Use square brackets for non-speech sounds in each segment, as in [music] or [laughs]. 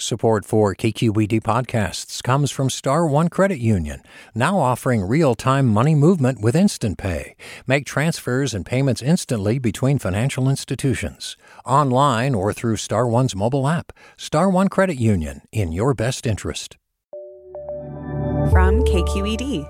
Support for KQED podcasts comes from Star One Credit Union, now offering real-time money movement with Instant Pay. Make transfers and payments instantly between financial institutions, online or through Star One's mobile app. Star One Credit Union, in your best interest. From KQED.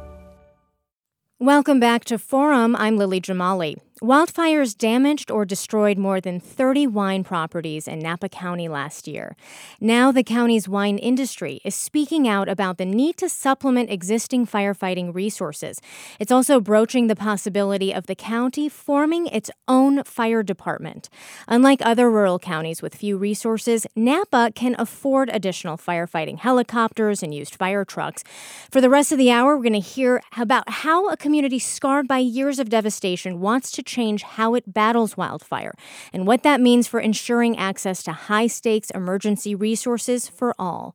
Welcome back to Forum. I'm Lily Jamali. Wildfires damaged or destroyed more than 30 wine properties in Napa County last year. Now, the county's wine industry is speaking out about the need to supplement existing firefighting resources. It's also broaching the possibility of the county forming its own fire department. Unlike other rural counties with few resources, Napa can afford additional firefighting helicopters and used fire trucks. For the rest of the hour, we're going to hear about how a community scarred by years of devastation wants to change how it battles wildfire and what that means for ensuring access to high stakes emergency resources for all.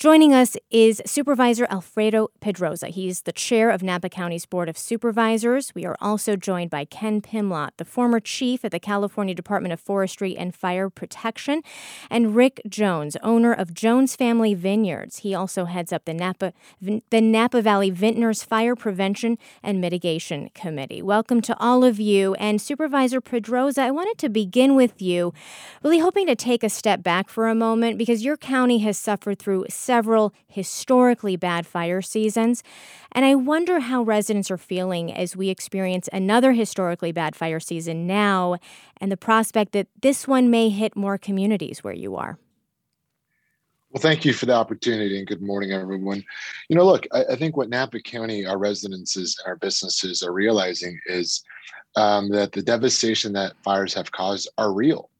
Joining us is Supervisor Alfredo Pedroza. He's the chair of Napa County's Board of Supervisors. We are also joined by Ken Pimlott, the former chief at the California Department of Forestry and Fire Protection, and Rick Jones, owner of Jones Family Vineyards. He also heads up the Napa, the Napa Valley Vintners Fire Prevention and Mitigation Committee. Welcome to all of you. And Supervisor Pedroza, I wanted to begin with you, really hoping to take a step back for a moment because your county has suffered through several historically bad fire seasons. And I wonder how residents are feeling as we experience another historically bad fire season now and the prospect that this one may hit more communities where you are. Well, thank you for the opportunity and good morning, everyone. You know, look, I, I think what Napa County, our residences and our businesses are realizing is um, that the devastation that fires have caused are real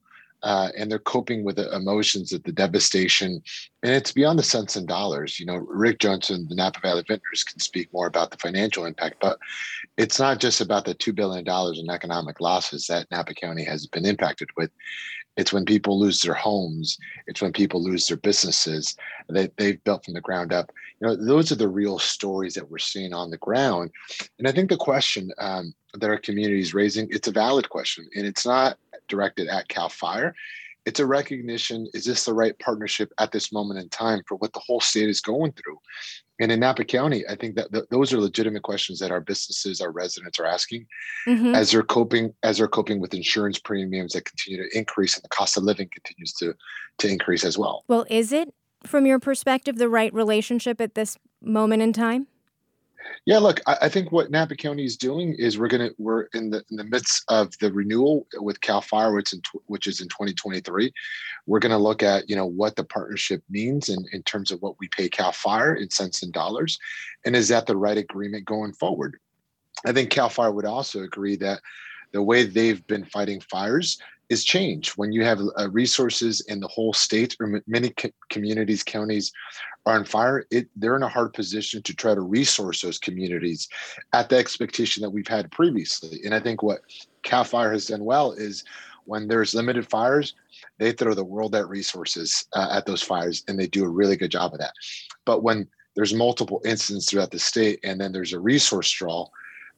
uh, and they're coping with the emotions of the devastation. And it's beyond the cents and dollars. You know, Rick Johnson, the Napa Valley Vintners, can speak more about the financial impact, but it's not just about the $2 billion in economic losses that Napa County has been impacted with. It's when people lose their homes. It's when people lose their businesses that they've built from the ground up. You know, those are the real stories that we're seeing on the ground. And I think the question um, that our community is raising, it's a valid question, and it's not directed at Cal Fire. It's a recognition: is this the right partnership at this moment in time for what the whole state is going through? And in Napa County, I think that th- those are legitimate questions that our businesses, our residents are asking mm-hmm. as they're coping as they're coping with insurance premiums that continue to increase and the cost of living continues to to increase as well. Well, is it from your perspective the right relationship at this moment in time? Yeah, look, I, I, think what Napa County is doing is we're gonna we're in the in the midst of the renewal with Cal Fire, which in which is in 2023. We're gonna look at you know what the partnership means in, in terms of what we pay Cal Fire in cents and dollars, and is that the right agreement going forward? I think Cal Fire would also agree that the way they've been fighting fires is change. When you have uh, resources in the whole state or m- many co- communities counties are on fire it, they're in a hard position to try to resource those communities at the expectation that we've had previously. And i think what cal fire has done well is when there's limited fires they throw the world at resources uh, at those fires and they do a really good job of that. But when there's multiple incidents throughout the state and then there's a resource draw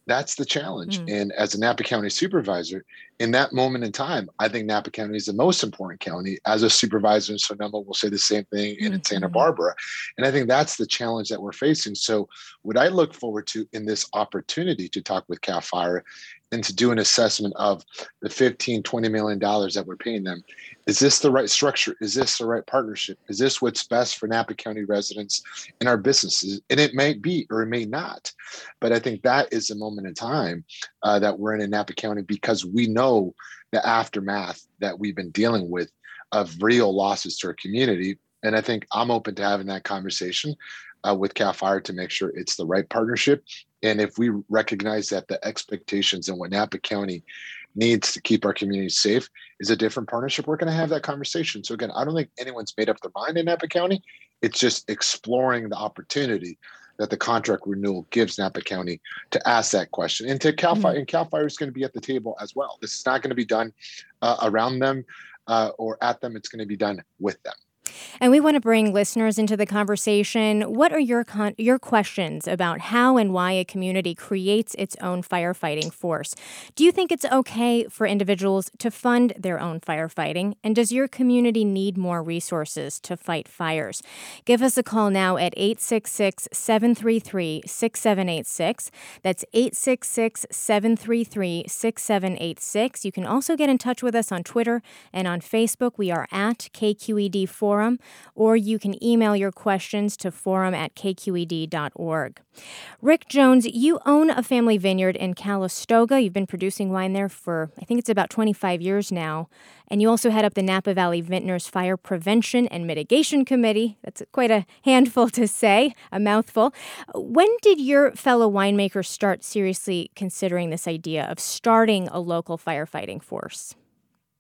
that's the challenge. Mm. And as a Napa County supervisor, in that moment in time, I think Napa County is the most important county. As a supervisor in Sonoma, we'll say the same thing mm-hmm. in Santa Barbara. And I think that's the challenge that we're facing. So, what I look forward to in this opportunity to talk with CAL FIRE and to do an assessment of the 15 20 million dollars that we're paying them. Is this the right structure? Is this the right partnership? Is this what's best for napa county residents and our businesses? And it may be or it may not but i think that is the moment in time uh, that we're in in napa county because we know the aftermath that we've been dealing with of real losses to our community. And i think i'm open to having that conversation uh, with cal fire to make sure it's the right partnership and if we recognize that the expectations in what Napa County needs to keep our community safe is a different partnership, we're going to have that conversation. So again, I don't think anyone's made up their mind in Napa County. It's just exploring the opportunity that the contract renewal gives Napa County to ask that question. And to Cal Fire, mm-hmm. and Cal Fire is going to be at the table as well. This is not going to be done uh, around them. uh, or at them. It's going to be done with them. And we want to bring listeners into the conversation. What are your con- your questions about how and why a community creates its own firefighting force? Do you think it's okay for individuals to fund their own firefighting? And does your community need more resources to fight fires? Give us a call now at 866-733-6786. That's 866-733-6786. You can also get in touch with us on Twitter and on Facebook. We are at KQED Forum, or you can email your questions to forum at kqed.org. Rick Jones, you own a family vineyard in Calistoga. You've been producing wine there for, I think it's about 25 years now. And you also head up the Napa Valley Vintners Fire Prevention and Mitigation Committee. That's quite a handful to say, a mouthful. When did your fellow winemakers start seriously considering this idea of starting a local firefighting force?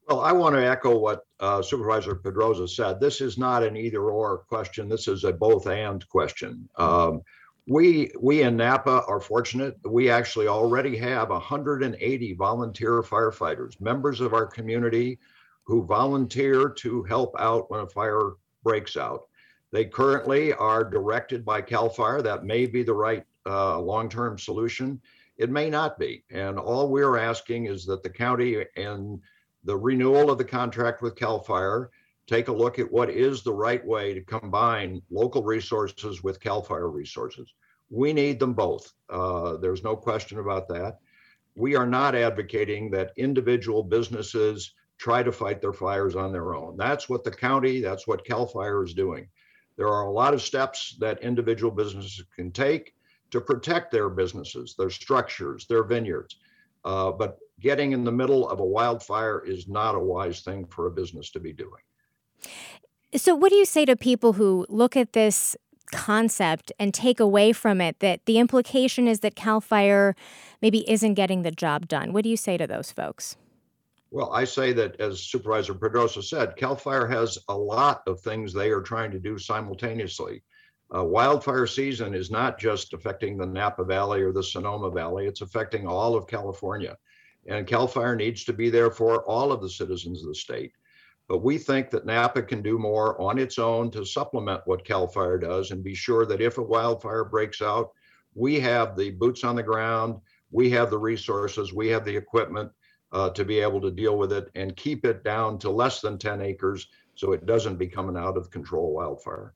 Well, I want to echo what uh, Supervisor Pedroza said. This is not an either or question. This is a both and question. Um, we we in Napa are fortunate. We actually already have 180 volunteer firefighters, members of our community, who volunteer to help out when a fire breaks out. They currently are directed by Cal Fire. That may be the right uh, long-term solution. It may not be. And all we're asking is that the county and the renewal of the contract with CAL FIRE, take a look at what is the right way to combine local resources with CAL FIRE resources. We need them both. Uh, there's no question about that. We are not advocating that individual businesses try to fight their fires on their own. That's what the county, that's what CAL FIRE is doing. There are a lot of steps that individual businesses can take to protect their businesses, their structures, their vineyards. Uh, but getting in the middle of a wildfire is not a wise thing for a business to be doing. So, what do you say to people who look at this concept and take away from it that the implication is that CAL FIRE maybe isn't getting the job done? What do you say to those folks? Well, I say that, as Supervisor Pedroza said, CAL FIRE has a lot of things they are trying to do simultaneously. Uh, wildfire season is not just affecting the Napa Valley or the Sonoma Valley, it's affecting all of California. And CAL FIRE needs to be there for all of the citizens of the state. But we think that Napa can do more on its own to supplement what CAL FIRE does and be sure that if a wildfire breaks out, we have the boots on the ground, we have the resources, we have the equipment uh, to be able to deal with it and keep it down to less than 10 acres so it doesn't become an out of control wildfire.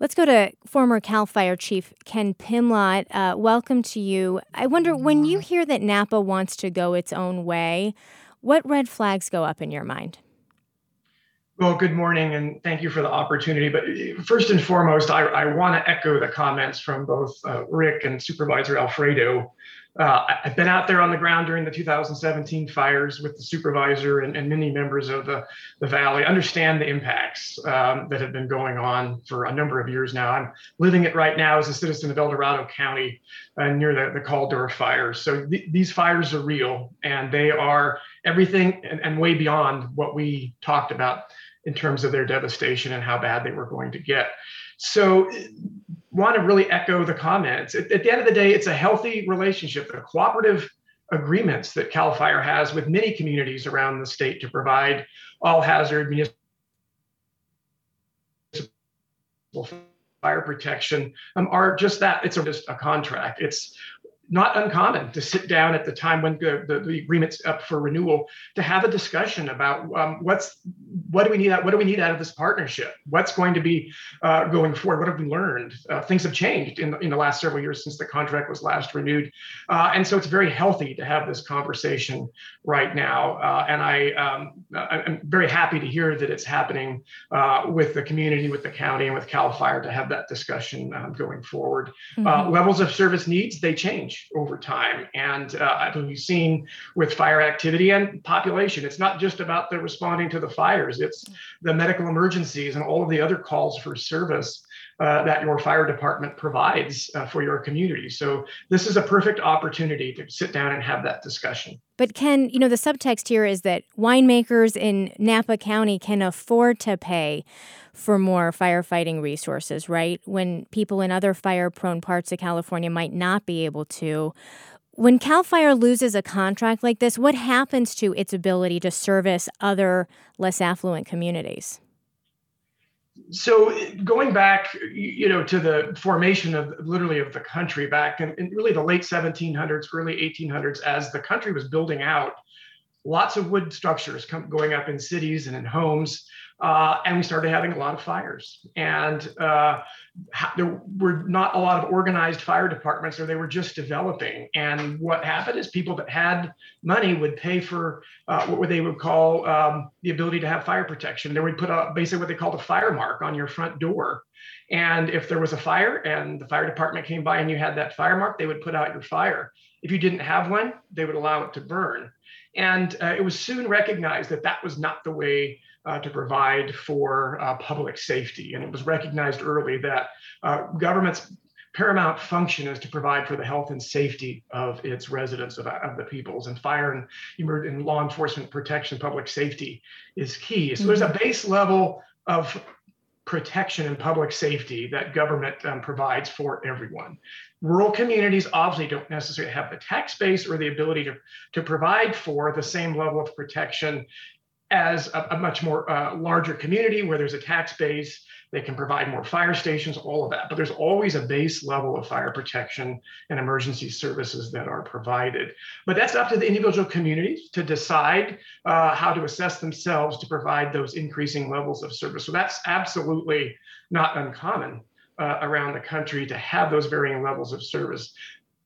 Let's go to former CAL FIRE Chief Ken Pimlott. Uh, welcome to you. I wonder when you hear that Napa wants to go its own way, what red flags go up in your mind? Well, good morning, and thank you for the opportunity. But uh, first and foremost, I, I want to echo the comments from both uh, Rick and Supervisor Alfredo uh, I've been out there on the ground during the 2017 fires with the supervisor and, and many members of the, the valley, understand the impacts um, that have been going on for a number of years now. I'm living it right now as a citizen of El Dorado County uh, near the, the Caldor fires. So th- these fires are real and they are everything and, and way beyond what we talked about in terms of their devastation and how bad they were going to get. So want to really echo the comments. At, at, the end of the day, it's a healthy relationship, the cooperative agreements that CAL FIRE has with many communities around the state to provide all hazard municipal fire protection um, are just that. It's a, just a contract. It's not uncommon to sit down at the time when the, the, the, agreement's up for renewal to have a discussion about um, what's what do we need what do we need out of this partnership? What's going to be uh, going forward? What have we learned? Uh, things have changed in the, in the last several years since the contract was last renewed. Uh, and so it's very healthy to have this conversation right now. Uh, and I um, I'm very happy to hear that it's happening uh, with the community with the county and with CAL FIRE to have that discussion um, going forward. Uh, mm-hmm. levels of service needs they change over time. And uh, we've seen with fire activity and population, it's not just about the responding to the fires, it's the medical emergencies and all of the other calls for service uh, that your fire department provides uh, for your community. So this is a perfect opportunity to sit down and have that discussion. But Ken, you know, the subtext here is that winemakers in Napa County can afford to pay for more firefighting resources, right? When people in other fire prone parts of California might not be able to. When CAL FIRE loses a contract like this, what happens to its ability to service other less affluent communities? So going back you know to the formation of literally of the country back in, in, really the late 1700s early 1800s as the country was building out lots of wood structures come, going up in cities and in homes uh, and we started having a lot of fires. And uh, there were not a lot of organized fire departments or they were just developing. And what happened is people that had money would pay for uh, what they would call um, the ability to have fire protection. They would put up basically what they called a fire mark on your front door. And if there was a fire and the fire department came by and you had that fire mark they would put out your fire. If you didn't have one they would allow it to burn. And uh, it was soon recognized that that was not the way uh, to provide for uh, public safety. And it was recognized early that uh, government's paramount function is to provide for the health and safety of its residents, of, of the peoples. And fire and, and law enforcement protection, public safety is key. So mm-hmm. there's a mm-hmm. base level of protection and public safety that government um, provides for everyone. Rural communities obviously don't necessarily have the tax base or the ability to, to provide for the same level of protection as a, a much more uh, larger community where there's a tax base, they can provide more fire stations, all of that. But there's always a base level of fire protection and emergency services that are provided. But that's up to the individual communities to decide uh, how to assess themselves to provide those increasing levels of service. So that's absolutely not uncommon uh, around the country to have those varying levels of service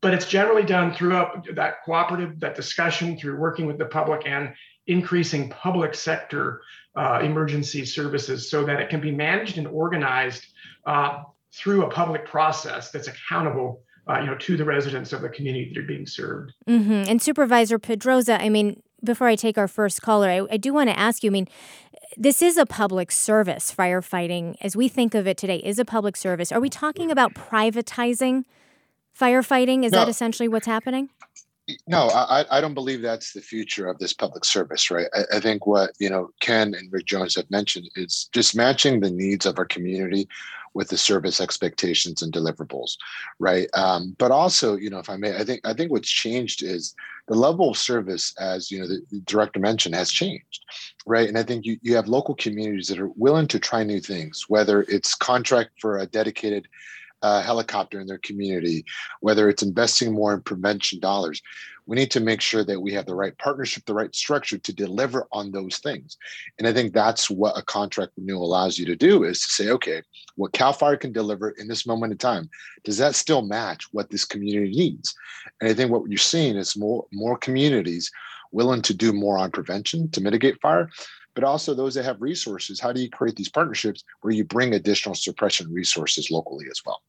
but it's generally done throughout that cooperative that discussion through working with the public and increasing public sector uh, emergency services so that it can be managed and organized uh, through a public process that's accountable uh, you know to the residents of the community that are being served mm-hmm. and supervisor pedroza i mean before i take our first caller I, I do want to ask you i mean this is a public service firefighting as we think of it today is a public service are we talking about privatizing firefighting is no. that essentially what's happening no, I, I don't believe that's the future of this public service, right? I, I, think what you know Ken and Rick Jones have mentioned is just matching the needs of our community with the service expectations and deliverables, right? Um, but also, you know, if I may, I think I think what's changed is the level of service, as you know, the, director mentioned, has changed, right? And I think you you have local communities that are willing to try new things, whether it's contract for a dedicated uh, helicopter in their community, whether it's investing more in prevention dollars. We need to make sure that we have the right partnership, the right structure to deliver on those things. And I think that's what a contract renewal allows you to do is to say, okay, what CAL FIRE can deliver in this moment in time, does that still match what this community needs? And I think what you're seeing is more, more communities willing to do more on prevention to mitigate fire but also those that have resources. How do you create these partnerships where you bring additional suppression resources locally as well?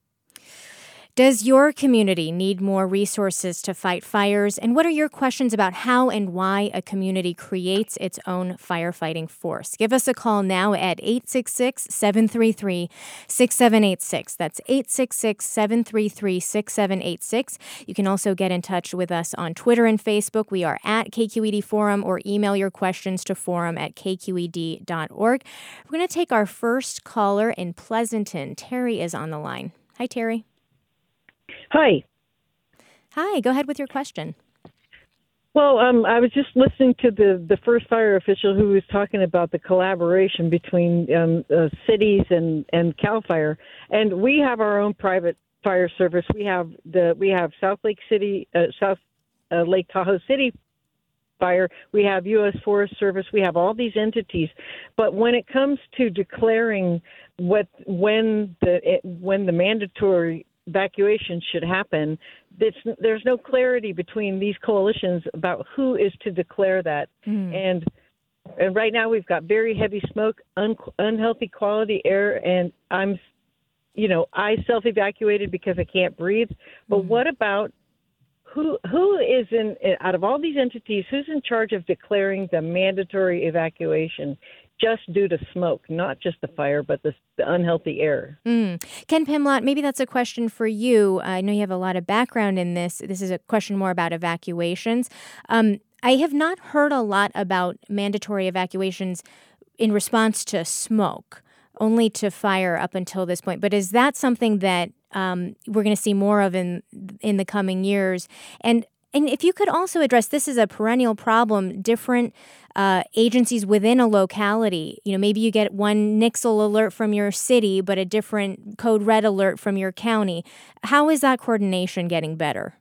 Does your community need more resources to fight fires? And what are your questions about how and why a community creates its own firefighting force? Give us a call now at 866 733 6786. That's 866 733 6786. You can also get in touch with us on Twitter and Facebook. We are at KQED Forum or email your questions to forum at kqed.org. We're going to take our first caller in Pleasanton. Terry is on the line. Hi, Terry. Hi. Hi, go ahead with your question. Well, um, I was just listening to the, the first fire official who was talking about the collaboration between um, uh, cities and, and Cal Fire, and we have our own private fire service. We have the we have South Lake City, uh, South uh, Lake Tahoe City Fire. We have U.S. Forest Service. We have all these entities, but when it comes to declaring what when the it, when the mandatory evacuation should happen, it's, there's no clarity between these coalitions about who is to declare that. Mm. And and right now we've got very heavy smoke, un, unhealthy quality air, and I'm, you know, I self-evacuated because I can't breathe. But mm. what about who who is in out of all these entities? Who's in charge of declaring the mandatory evacuation? Just due to smoke, not just the fire, but the, the unhealthy air. Mm. Ken Pimlott, maybe that's a question for you. I know you have a lot of background in this. This is a question more about evacuations. Um, I have not heard a lot about mandatory evacuations in response to smoke, only to fire up until this point. But is that something that um, we're going to see more of in in the coming years? And And if you could also address this is a perennial problem, different uh, agencies within a locality. You know, maybe you get one Nixle alert from your city, but a different code red alert from your county. How is that coordination getting better?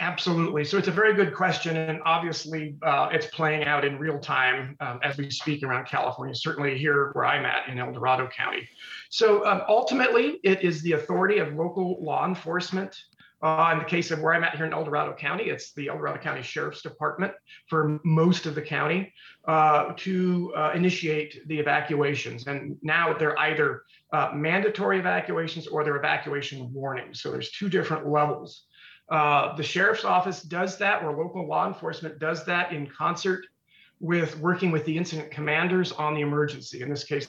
Absolutely. So it's a very good question, and obviously uh, it's playing out in real time um, as we speak around California. Certainly here where I'm at in El Dorado County. So um, ultimately, it is the authority of local law enforcement. Uh, in the case of where I'm at here in El Dorado County, it's the El Dorado County Sheriff's Department for most of the county uh, to uh, initiate the evacuations. And now they're either uh, mandatory evacuations or they're evacuation warnings. So there's two different levels. Uh, the sheriff's office does that, or local law enforcement does that in concert with working with the incident commanders on the emergency. In this case,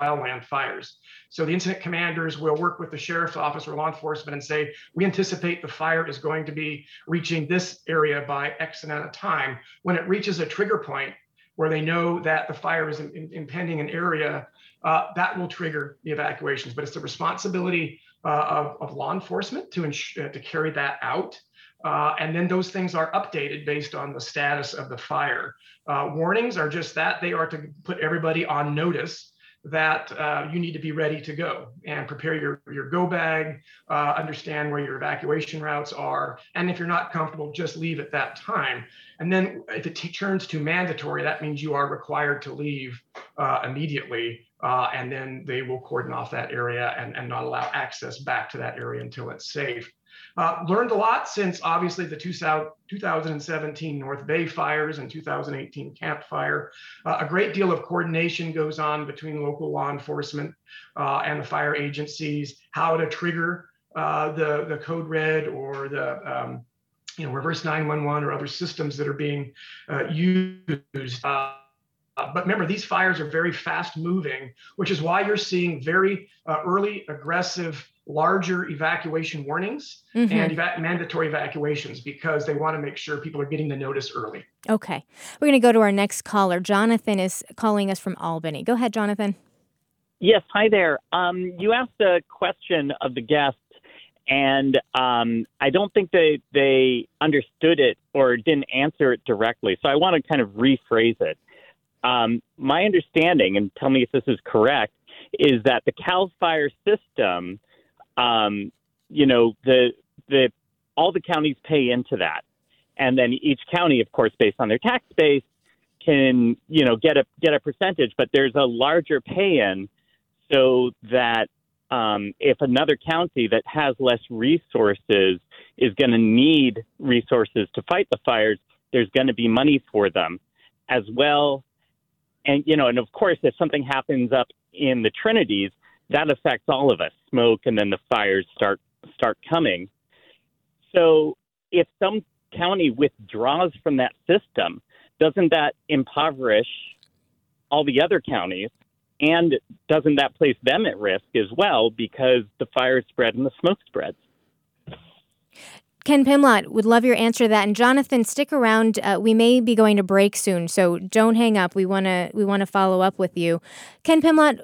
wildland fires. So the incident commanders will work with the sheriff's office or law enforcement and say, we anticipate the fire is going to be reaching this area by X amount of time. When it reaches a trigger point where they know that the fire is in, in, impending an area, uh, that will trigger the evacuations. But it's the responsibility uh, of, of, law enforcement to, ins- uh, to carry that out. Uh, and then those things are updated based on the status of the fire. Uh, warnings are just that they are to put everybody on notice that uh, you need to be ready to go and prepare your, your go bag, uh, understand where your evacuation routes are. And if you're not comfortable, just leave at that time. And then if it t- turns to mandatory, that means you are required to leave uh, immediately. Uh, and then they will cordon off that area and, and not allow access back to that area until it's safe. Uh, learned a lot since obviously the 2017 North Bay fires and 2018 Camp Fire. Uh, a great deal of coordination goes on between local law enforcement uh, and the fire agencies, how to trigger uh, the, the code red or the um, you know, reverse 911 or other systems that are being uh, used. Uh, but remember, these fires are very fast moving, which is why you're seeing very early aggressive larger evacuation warnings mm-hmm. and eva- mandatory evacuations because they want to make sure people are getting the notice early. Okay. We're going to go to our next caller. Jonathan is calling us from Albany. Go ahead, Jonathan. Yes, hi there. Um, you asked a question of the guests, and um, I don't think they they understood it or didn't answer it directly. So I want to kind of rephrase it. Um, my understanding, and tell me if this is correct, is that the CAL FIRE system um, you know, the the all the counties pay into that, and then each county, of course, based on their tax base, can you know get a get a percentage, but there's a larger pay-in so that um, if another county that has less resources is going to need resources to fight the fires, there's going to be money for them as well. And you know, and of course, if something happens up in the Trinities, that affects all of us. Smoke and then the fires start start coming. So if some county withdraws from that system, doesn't that impoverish all the other counties? And doesn't that place them at risk as well because the fires spread and the smoke spreads? Ken Pimlott would love your answer to that. And Jonathan, stick around. Uh, we may be going to break soon, so don't hang up. We want to we want to follow up with you. Ken Pimlott,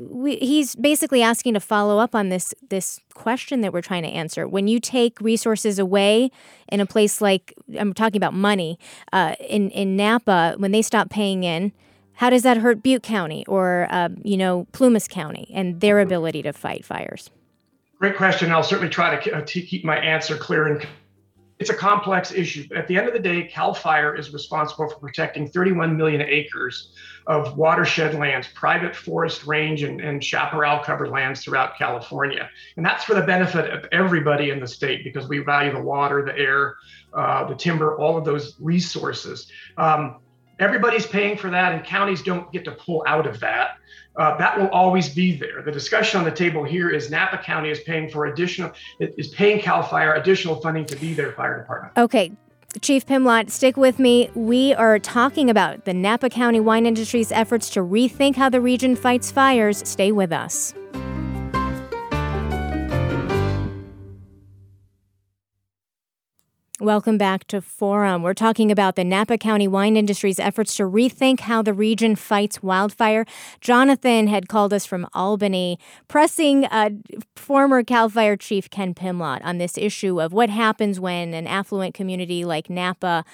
we, he's basically asking to follow up on this this question that we're trying to answer. When you take resources away in a place like I'm talking about money uh, in in Napa, when they stop paying in, how does that hurt Butte County or uh, you know Plumas County and their ability to fight fires? Great question. I'll certainly try to, uh, to keep my answer clear and it's a complex issue. At the end of the day, CAL FIRE is responsible for protecting 31 million acres of watershed lands, private forest range and, and chaparral covered lands throughout California. And that's for the benefit of everybody in the state because we value the water, the air, uh, the timber, all of those resources. Um, everybody's paying for that, and counties don't get to pull out of that uh, that will always be there. The discussion on the table here is Napa County is paying for additional, is paying CAL FIRE additional funding to be their fire department. Okay. Chief Pimlott, stick with me. We are talking about the Napa County wine industry's efforts to rethink how the region fights fires. Stay with us. Welcome back to Forum. We're talking about the Napa County wine industry's efforts to rethink how the region fights wildfire. Jonathan had called us from Albany, pressing uh, former CAL FIRE chief Ken Pimlott on this issue of what happens when an affluent community like Napa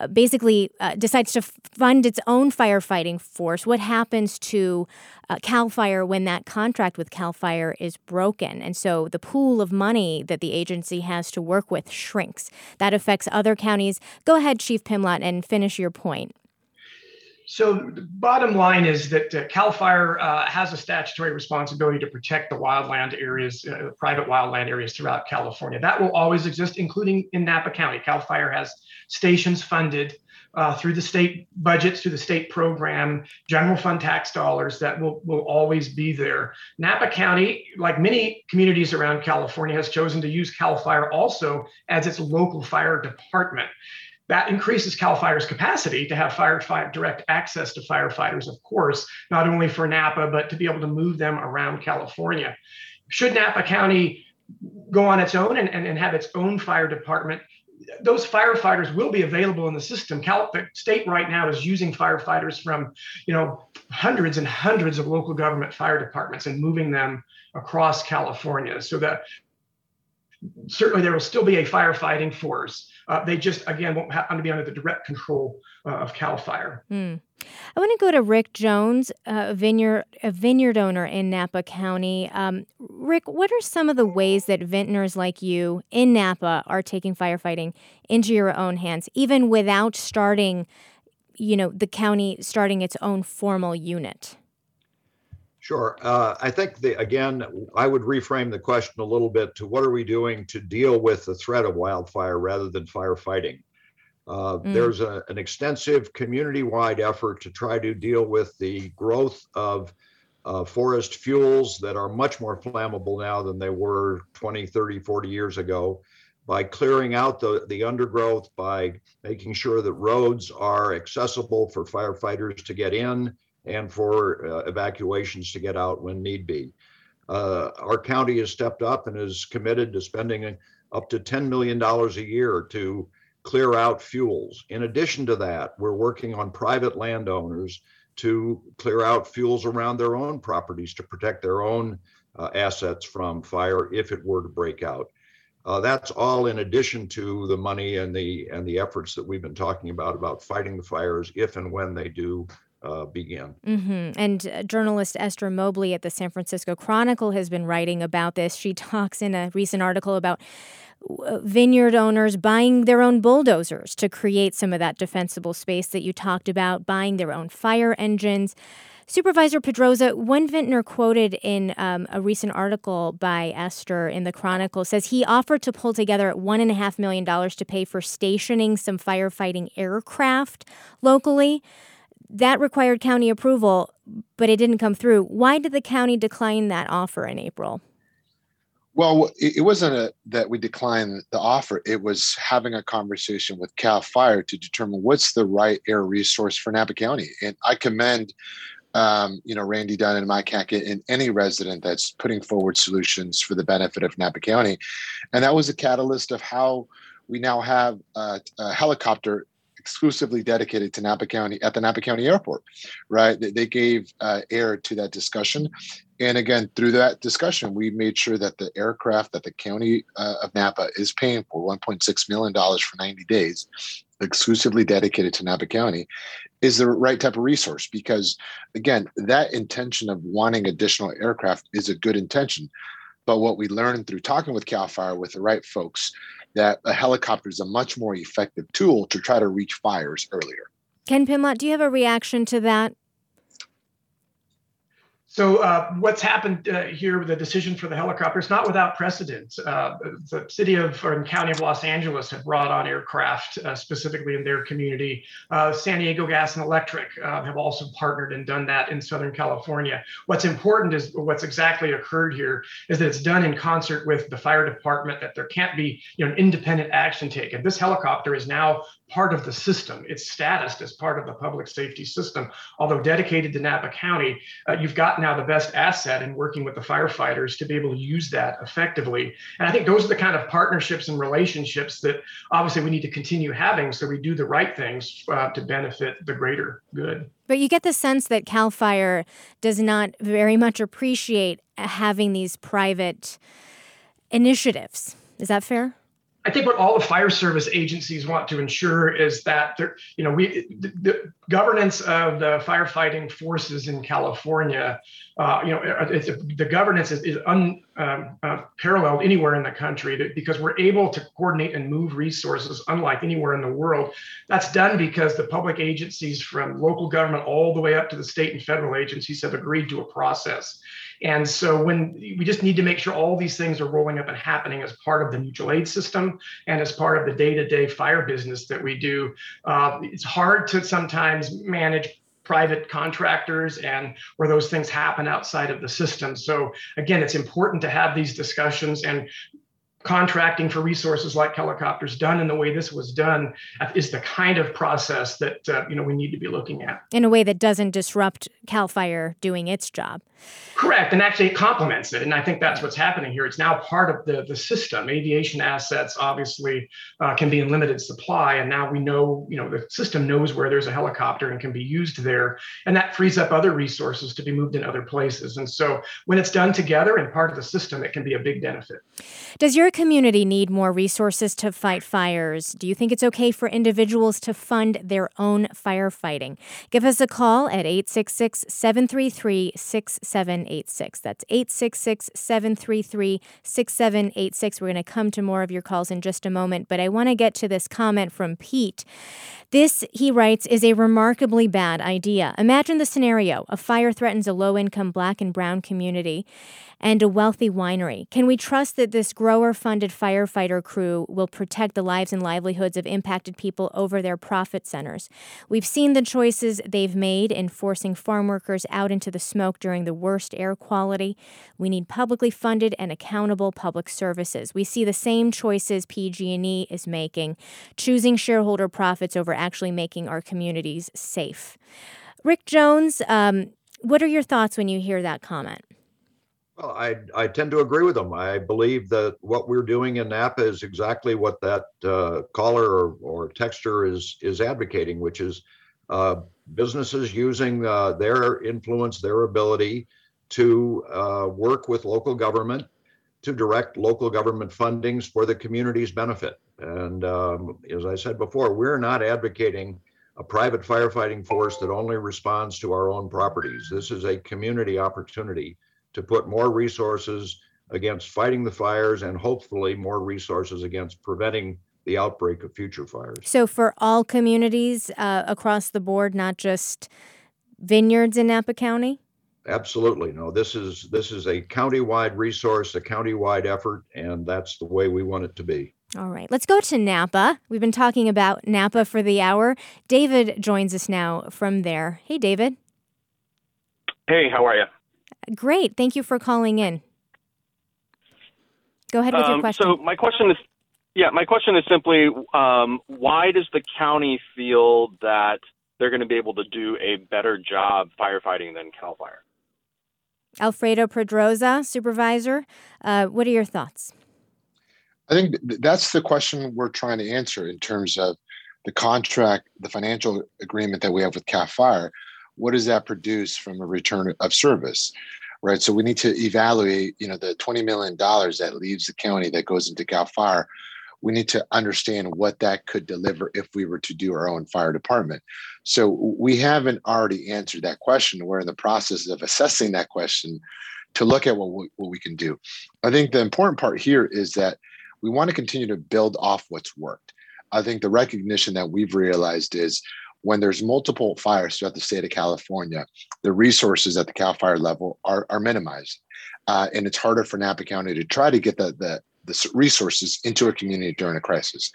uh, basically uh, decides to fund its own firefighting force, what happens to uh, CAL FIRE when that contract with CAL FIRE is broken? And so the pool of money that the agency has to work with shrinks. That affects other counties. Go ahead, Chief Pimlott, and finish your point. So the bottom line is that uh, CAL FIRE uh, has a statutory responsibility to protect the wildland areas, uh, private wildland areas throughout California. That will always exist, including in Napa County. CAL FIRE has stations funded uh, through the state budgets, through the state program, general fund tax dollars that will, will always be there. Napa County, like many communities around California, has chosen to use CAL FIRE also as its local fire department that increases CAL FIRE's capacity to have direct access to firefighters, of course, not only for Napa, but to be able to move them around California. Should Napa County go on its own and, and, and have its own fire department, those firefighters will be available in the system. Cal, the state right now is using firefighters from, you know, hundreds and hundreds of local government fire departments and moving them across California. So that certainly there will still be a firefighting force. Uh, they just, again, won't happen to be under the direct control uh, of CAL FIRE. Mm. I want to go to Rick Jones, a vineyard, a vineyard owner in Napa County. Um, Rick, what are some of the ways that vintners like you in Napa are taking firefighting into your own hands, even without starting, you know, the county starting its own formal unit? Sure. Uh, I think the again, I would reframe the question a little bit to what are we doing to deal with the threat of wildfire rather than firefighting. Uh, mm. There's a, an extensive community-wide effort to try to deal with the growth of uh, forest fuels that are much more flammable now than they were 20, 30, 40 years ago by clearing out the, the undergrowth, by making sure that roads are accessible for firefighters to get in, and for uh, evacuations to get out when need be. Uh, our county has stepped up and is committed to spending up to $10 million a year to clear out fuels. In addition to that, we're working on private landowners to clear out fuels around their own properties to protect their own uh, assets from fire if it were to break out. Uh, that's all in addition to the money and the and the efforts that we've been talking about about fighting the fires if and when they do uh, begin. Mm-hmm. And uh, journalist Esther Mobley at the San Francisco Chronicle has been writing about this. She [laughs] talks in a recent article about uh, vineyard owners buying their own bulldozers to create some of that defensible space that you talked about, buying their own fire engines. Supervisor Pedroza, one vintner quoted in um, a recent article by Esther in the Chronicle says he offered to pull together $1.5 million to pay for stationing some firefighting aircraft locally that required county approval, but it didn't come through. Why did the county decline that offer in April? Well, it wasn't a, that we declined the offer. It was having a conversation with Cal Fire to determine what's the right air resource for Napa County. And I commend, um, you know, Randy Dunn and Mike Hackett and any resident that's putting forward solutions for the benefit of Napa County. And that was a catalyst of how we now have a, a helicopter exclusively dedicated to Napa County at the Napa County Airport, right? They, gave uh, air to that discussion. And again, through that discussion, we made sure that the aircraft that the county uh, of Napa is paying for $1.6 million for 90 days, exclusively dedicated to Napa County, is the right type of resource. Because again, that intention of wanting additional aircraft is a good intention. But what we learned through talking with CAL FIRE with the right folks that a helicopter is a much more effective tool to try to reach fires earlier. Ken Pimlott, do you have a reaction to that? So uh, what's happened uh, here with the decision for the helicopter is not without precedent. Uh, the city of or county of Los Angeles have brought on aircraft uh, specifically in their community. Uh, San Diego Gas and Electric uh, have also partnered and done that in Southern California. What's important is what's exactly occurred here is that it's done in concert with the fire department. That there can't be you know an independent action taken. This helicopter is now part of the system. It's status as part of the public safety system. Although dedicated to Napa County, you've got now the best asset in working with the firefighters to be able to use that effectively. And I think those are the kind of partnerships and relationships that obviously we need to continue having so we do the right things uh, to benefit the greater good. But you get the sense that CAL FIRE does not very much appreciate having these private initiatives. Is that fair? I think what all the fire service agencies want to ensure is that you know, we the, the governance of the firefighting forces in California, uh, you know, it's, the governance is, is unparalleled um, uh, anywhere in the country because we're able to coordinate and move resources unlike anywhere in the world. That's done because the public agencies from local government all the way up to the state and federal agencies have agreed to a process. And so when we just need to make sure all these things are rolling up and happening as part of the mutual aid system and as part of the day-to-day fire business that we do, uh, it's hard to sometimes manage private contractors and where those things happen outside of the system. So again, it's important to have these discussions and contracting for resources like helicopters done in the way this was done is the kind of process that uh, you know we need to be looking at in a way that doesn't disrupt cal fire doing its job Correct, and actually it complements it, and I think that's what's happening here. It's now part of the the system. Aviation assets obviously uh, can be in limited supply, and now we know, you know, the system knows where there's a helicopter and can be used there, and that frees up other resources to be moved in other places. And so, when it's done together and part of the system, it can be a big benefit. Does your community need more resources to fight fires? Do you think it's okay for individuals to fund their own firefighting? Give us a call at 866 733 6786. That's 866 733 6786. We're going to come to more of your calls in just a moment, but I want to get to this comment from Pete. This, he writes, is a remarkably bad idea. Imagine the scenario a fire threatens a low income black and brown community and a wealthy winery. Can we trust that this grower funded firefighter crew will protect the lives and livelihoods of impacted people over their profit centers? We've seen the choices they've made in forcing farm workers out into the smoke during the worst air quality. We need publicly funded and accountable public services. We see the same choices PG&E is making, choosing shareholder profits over actually making our communities safe. Rick Jones, um, what are your thoughts when you hear that comment? Well, I, I tend to agree with them. I believe that what we're doing in Napa is exactly what that uh, caller or, or is is advocating, which is uh, businesses using uh, their influence, their ability to uh, work with local government to direct local government fundings for the community's benefit. And um, as I said before, we're not advocating a private firefighting force that only responds to our own properties. This is a community opportunity to put more resources against fighting the fires and hopefully more resources against preventing the outbreak of future fires. So, for all communities uh, across the board, not just vineyards in Napa County? Absolutely. No, this is this is a county-wide resource, a county-wide effort, and that's the way we want it to be. All right, let's go to Napa. We've been talking about Napa for the hour. David joins us now from there. Hey, David. Hey, how are you? Great. Thank you for calling in. Go ahead with um, your question. So my question is, yeah, my question is simply, um, why does the county feel that they're going to be able to do a better job firefighting than Cal Fire? Alfredo Pedroza, supervisor, uh, what are your thoughts? I think that's the question we're trying to answer in terms of the contract, the financial agreement that we have with Cal Fire what does that produce from a return of service right? So we need to evaluate you know the 20 million dollars that leaves the county that goes into cal fire. We need to understand what that could deliver if we were to do our own fire department. So we haven't already answered that question. We're in the process of assessing that question to look at what we, what we can do. I think the important part here is that we want to continue to build off what's worked. I think the recognition that we've realized is when there's multiple fires throughout the state of California, the resources at the CAL FIRE level are, are minimized. Uh, and it's harder for Napa County to try to get the, the, the resources into a community during a crisis.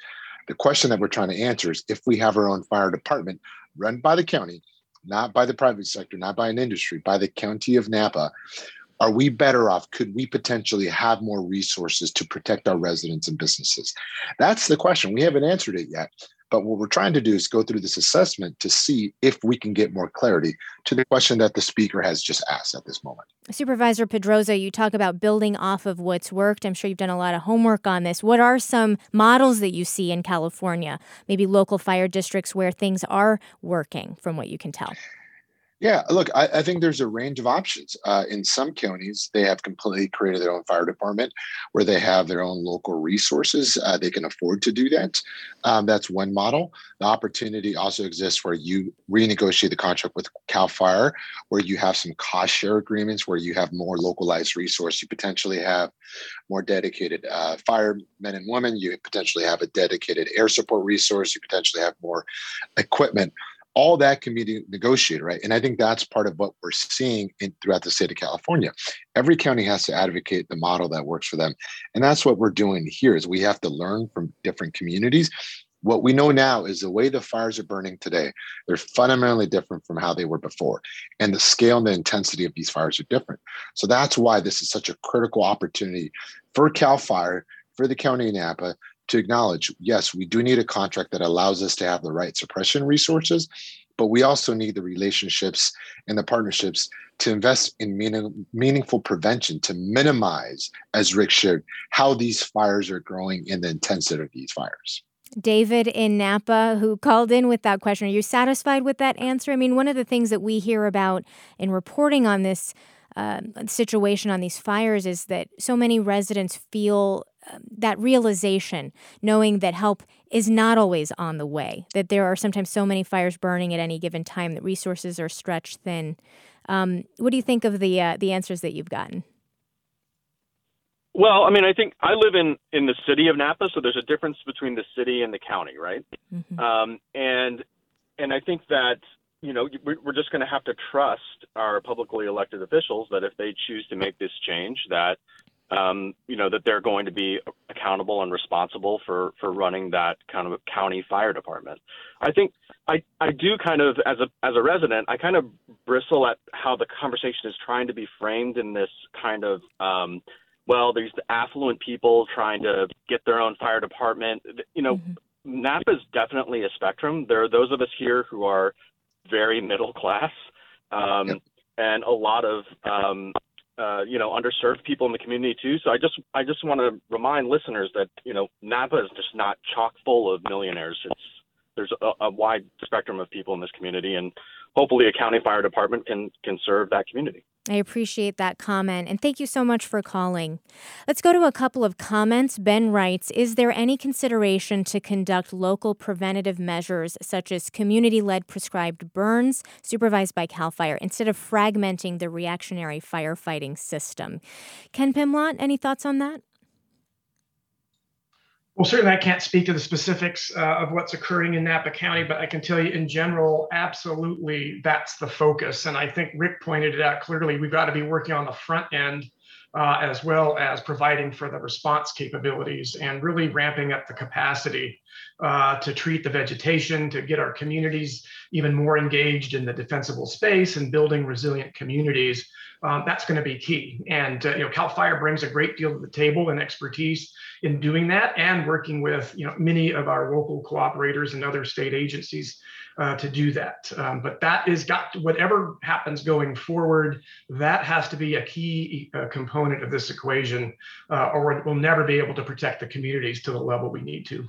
The question that we're trying to answer is if we have our own fire department run by the county, not by the private sector, not by an industry, by the county of Napa, are we better off? Could we potentially have more resources to protect our residents and businesses? That's the question. We haven't answered it yet. But what we're trying to do is go through this assessment to see if we can get more clarity to the question that the speaker has just asked at this moment. Supervisor Pedroza, you talk about building off of what's worked. I'm sure you've done a lot of homework on this. What are some models that you see in California, maybe local fire districts where things are working from what you can tell? Yeah, look, I, I, think there's a range of options. Uh, in some counties, they have completely created their own fire department where they have their own local resources. Uh, they can afford to do that. Um, that's one model. The opportunity also exists where you renegotiate the contract with CAL FIRE, where you have some cost share agreements, where you have more localized resource. You potentially have more dedicated uh, firemen and women. You potentially have a dedicated air support resource. You potentially have more equipment all that can be negotiated, right? And I think that's part of what we're seeing in, throughout the state of California. Every county has to advocate the model that works for them, and that's what we're doing here. Is we have to learn from different communities. What we know now is the way the fires are burning today, they're fundamentally different from how they were before. And the scale and the intensity of these fires are different. So that's why this is such a critical opportunity for CAL FIRE, for the county of Napa, to acknowledge yes, we do need a contract that allows us to have the right suppression resources, but we also need the relationships and the partnerships to invest in meaning, meaningful prevention to minimize, as Rick shared, how these fires are growing and the intensity of these fires. David in Napa, who called in with that question. Are you satisfied with that answer? I mean, one of the things that we hear about in reporting on this uh, situation on these fires is that so many residents feel that realization, knowing that help is not always on the way, that there are sometimes so many fires burning at any given time that resources are stretched thin. Um, what do you think of the uh, the answers that you've gotten? Well, I mean, I think I live in in the city of Napa, so there's a difference between the city and the county, right? Mm-hmm. Um, and and I think that you know we're just going to have to trust our publicly elected officials that if they choose to make this change, that um, you know, that they're going to be accountable and responsible for, for running that kind of county fire department. I think I, I do kind of, as a, as a resident, I kind of bristle at how the conversation is trying to be framed in this kind of, um, well, there's the affluent people trying to get their own fire department. You know, mm-hmm. Napa is definitely a spectrum. There are those of us here who are very middle class, um, yep. and a lot of um, uh, you know, underserved people in the community too. So I just I just want to remind listeners that you know Napa is just not chock full of millionaires. It's there's a, a wide spectrum of people in this community, and hopefully a county fire department can can serve that community. I appreciate that comment and thank you so much for calling. Let's go to a couple of comments. Ben writes Is there any consideration to conduct local preventative measures such as community led prescribed burns supervised by CAL FIRE instead of fragmenting the reactionary firefighting system? Ken Pimlott, any thoughts on that? Well, certainly I can't speak to the specifics uh, of what's occurring in Napa County, but I can tell you in general, absolutely that's the focus. And I think Rick pointed it out clearly. We've got to be working on the front end uh, as well as providing for the response capabilities and really ramping up the capacity uh, to treat the vegetation, to get our communities even more engaged in the defensible space and building resilient communities. Um, that's going to be key. And uh, you know, Cal Fire brings a great deal to the table and expertise in doing that, and working with you know many of our local cooperators and other state agencies uh, to do that. Um, but that is got whatever happens going forward. That has to be a key uh, component of this equation, uh, or we'll never be able to protect the communities to the level we need to.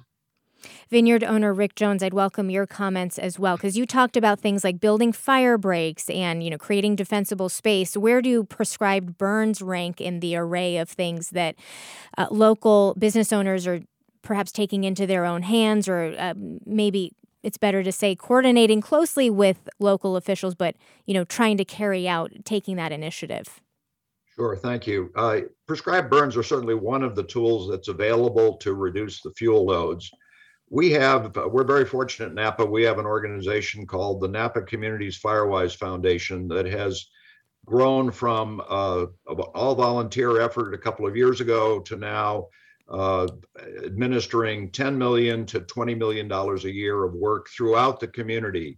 Vineyard owner Rick Jones, I'd welcome your comments as well because you talked about things like building fire breaks and you know creating defensible space. Where do prescribed burns rank in the array of things that uh, local business owners are perhaps taking into their own hands, or uh, maybe it's better to say coordinating closely with local officials, but you know trying to carry out taking that initiative. Sure, thank you. Uh, prescribed burns are certainly one of the tools that's available to reduce the fuel loads we have we're very fortunate in napa. We have an organization called the napa communities firewise foundation that has grown from uh, all volunteer effort a couple of years ago to now uh, administering 10 million to 20 million dollars a year of work throughout the community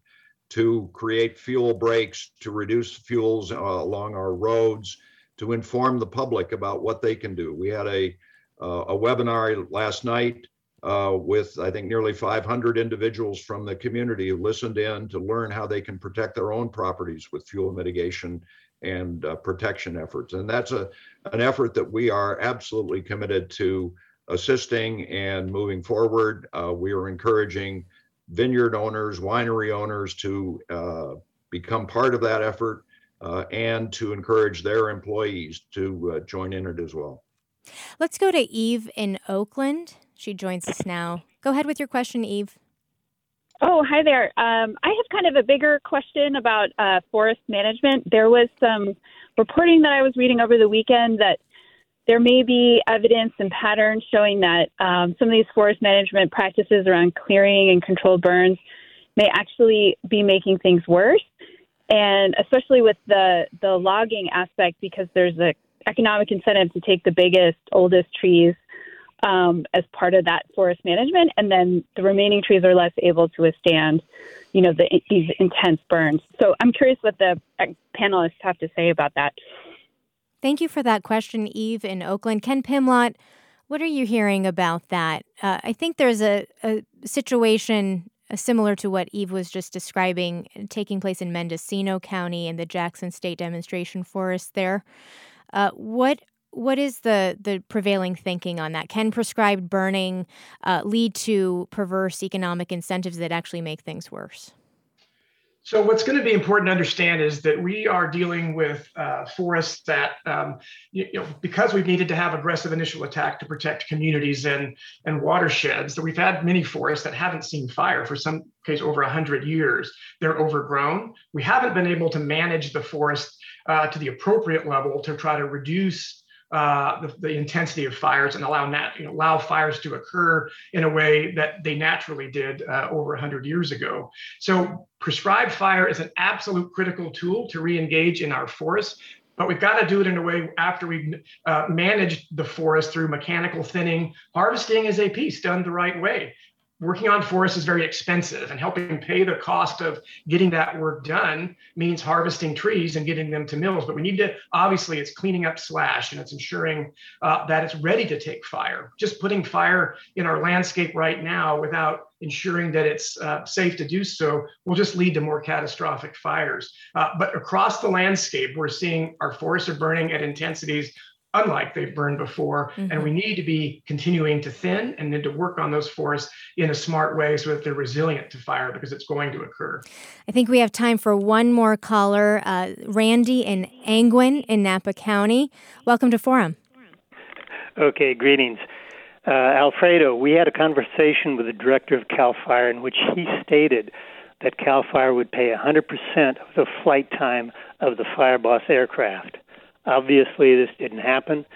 to create fuel breaks to reduce fuels uh, along our roads to inform the public about what they can do. We had a uh, a webinar last night uh, with, I think, nearly 500 individuals from the community who listened in to learn how they can protect their own properties with fuel mitigation and uh, protection efforts. And that's a, an effort that we are absolutely committed to assisting and moving forward. Uh, we are encouraging vineyard owners, winery owners to uh, become part of that effort uh, and to encourage their employees to uh, join in it as well. Let's go to Eve in Oakland. She joins us now. Go ahead with your question, Eve. Oh, hi there. Um, I have kind of a bigger question about uh, forest management. There was some reporting that I was reading over the weekend that there may be evidence and patterns showing that um, some of these forest management practices around clearing and controlled burns may actually be making things worse. And especially with the, the logging aspect, because there's an economic incentive to take the biggest, oldest trees um, as part of that forest management, and then the remaining trees are less able to withstand, you know, the, these intense burns. So I'm curious what the uh, panelists have to say about that. Thank you for that question, Eve in Oakland. Ken Pimlott, what are you hearing about that? Uh, I think there's a, a situation uh, similar to what Eve was just describing taking place in Mendocino County in the Jackson State Demonstration Forest there. Uh, what what is the the prevailing thinking on that? Can prescribed burning uh, lead to perverse economic incentives that actually make things worse? So what's going to be important to understand is that we are dealing with uh, forests that, um, you, you, know, because we've needed to have aggressive initial attack to protect communities and and watersheds, that we've had many forests that haven't seen fire for some case over 100 years. They're overgrown. We haven't been able to manage the forest uh, to the appropriate level to try to reduce uh, the, the, intensity of fires and allow nat- you know, allow fires to occur in a way that they naturally did uh, over 100 years ago. So prescribed fire is an absolute critical tool to re-engage in our forests. But we've got to do it in a way after we've uh, managed the forest through mechanical thinning. Harvesting is a piece done the right way working on forests is very expensive and helping pay the cost of getting that work done means harvesting trees and getting them to mills. But we need to obviously it's cleaning up slash and it's ensuring uh, that it's ready to take fire. Just putting fire in our landscape right now without ensuring that it's uh, safe to do so will just lead to more catastrophic fires. Uh, but across the landscape we're seeing our forests are burning at intensities unlike they've burned before. Mm-hmm. And we need to be continuing to thin and then to work on those forests in a smart way so that they're resilient to fire because it's going to occur. I think we have time for one more caller. Uh, Randy in Angwin in Napa County. Welcome to Forum. Okay, greetings. Uh, Alfredo, we had a conversation with the director of CAL FIRE in which he stated that CAL FIRE would pay 100% of the flight time of the Fireboss aircraft. Obviously, this didn't happen.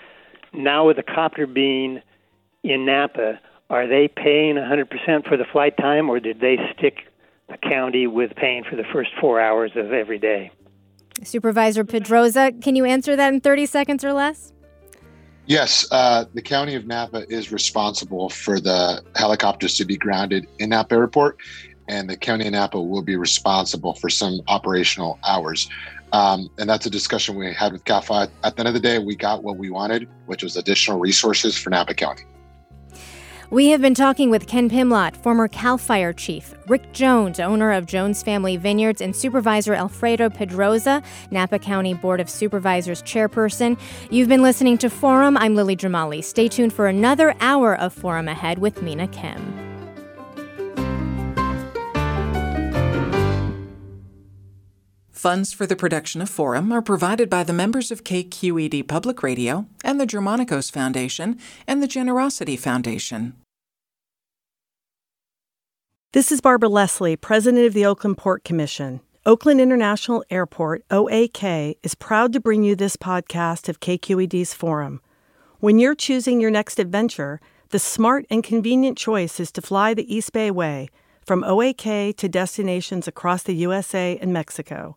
Now, with the copter being in Napa, are they paying 100% for the flight time, or did they stick the county with paying for the first four hours of every day? Supervisor Pedroza, can you answer that in 30 seconds or less? Yes, uh, the county of Napa is responsible for the helicopters to be grounded in Napa Airport, and the county of Napa will be responsible for some operational hours. Um, and that's a discussion we had with FIRE. At the end of the day, we got what we wanted, which was additional resources for Napa County. We have been talking with Ken Pimlott, former CAL FIRE chief, Rick Jones, owner of Jones Family Vineyards, and Supervisor Alfredo Pedroza, Napa County Board of Supervisors chairperson. You've been listening to Forum. I'm Lily Jamali. Stay tuned for another hour of Forum ahead with Mina Kim. Funds for the production of Forum are provided by the members of KQED Public Radio and the Germanacos Foundation and the Generosity Foundation. This is Barbara Leslie, President of the Oakland Port Commission. Oakland International Airport, OAK, is proud to bring you this podcast of KQED's Forum. When you're choosing your next adventure, the smart and convenient choice is to fly the East Bay Way from OAK to destinations across the USA and Mexico.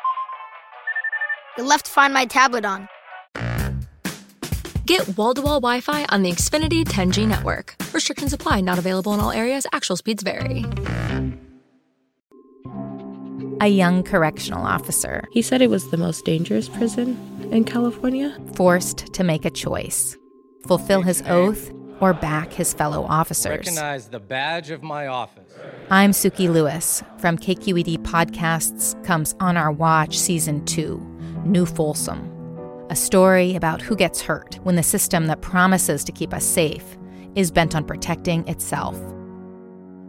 You left to Find My tablet on. Get wall to wall Wi Fi on the Xfinity 10G network. Restrictions apply, not available in all areas. Actual speeds vary. A young correctional officer. He said it was the most dangerous prison in California. Forced to make a choice fulfill his oath or back his fellow officers. Recognize the badge of my office. I'm Sukey Lewis. From KQED Podcasts comes On Our Watch Season 2 New Folsom. A story about who gets hurt when the system that promises to keep us safe is bent on protecting itself.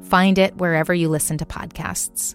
Find it wherever you listen to podcasts.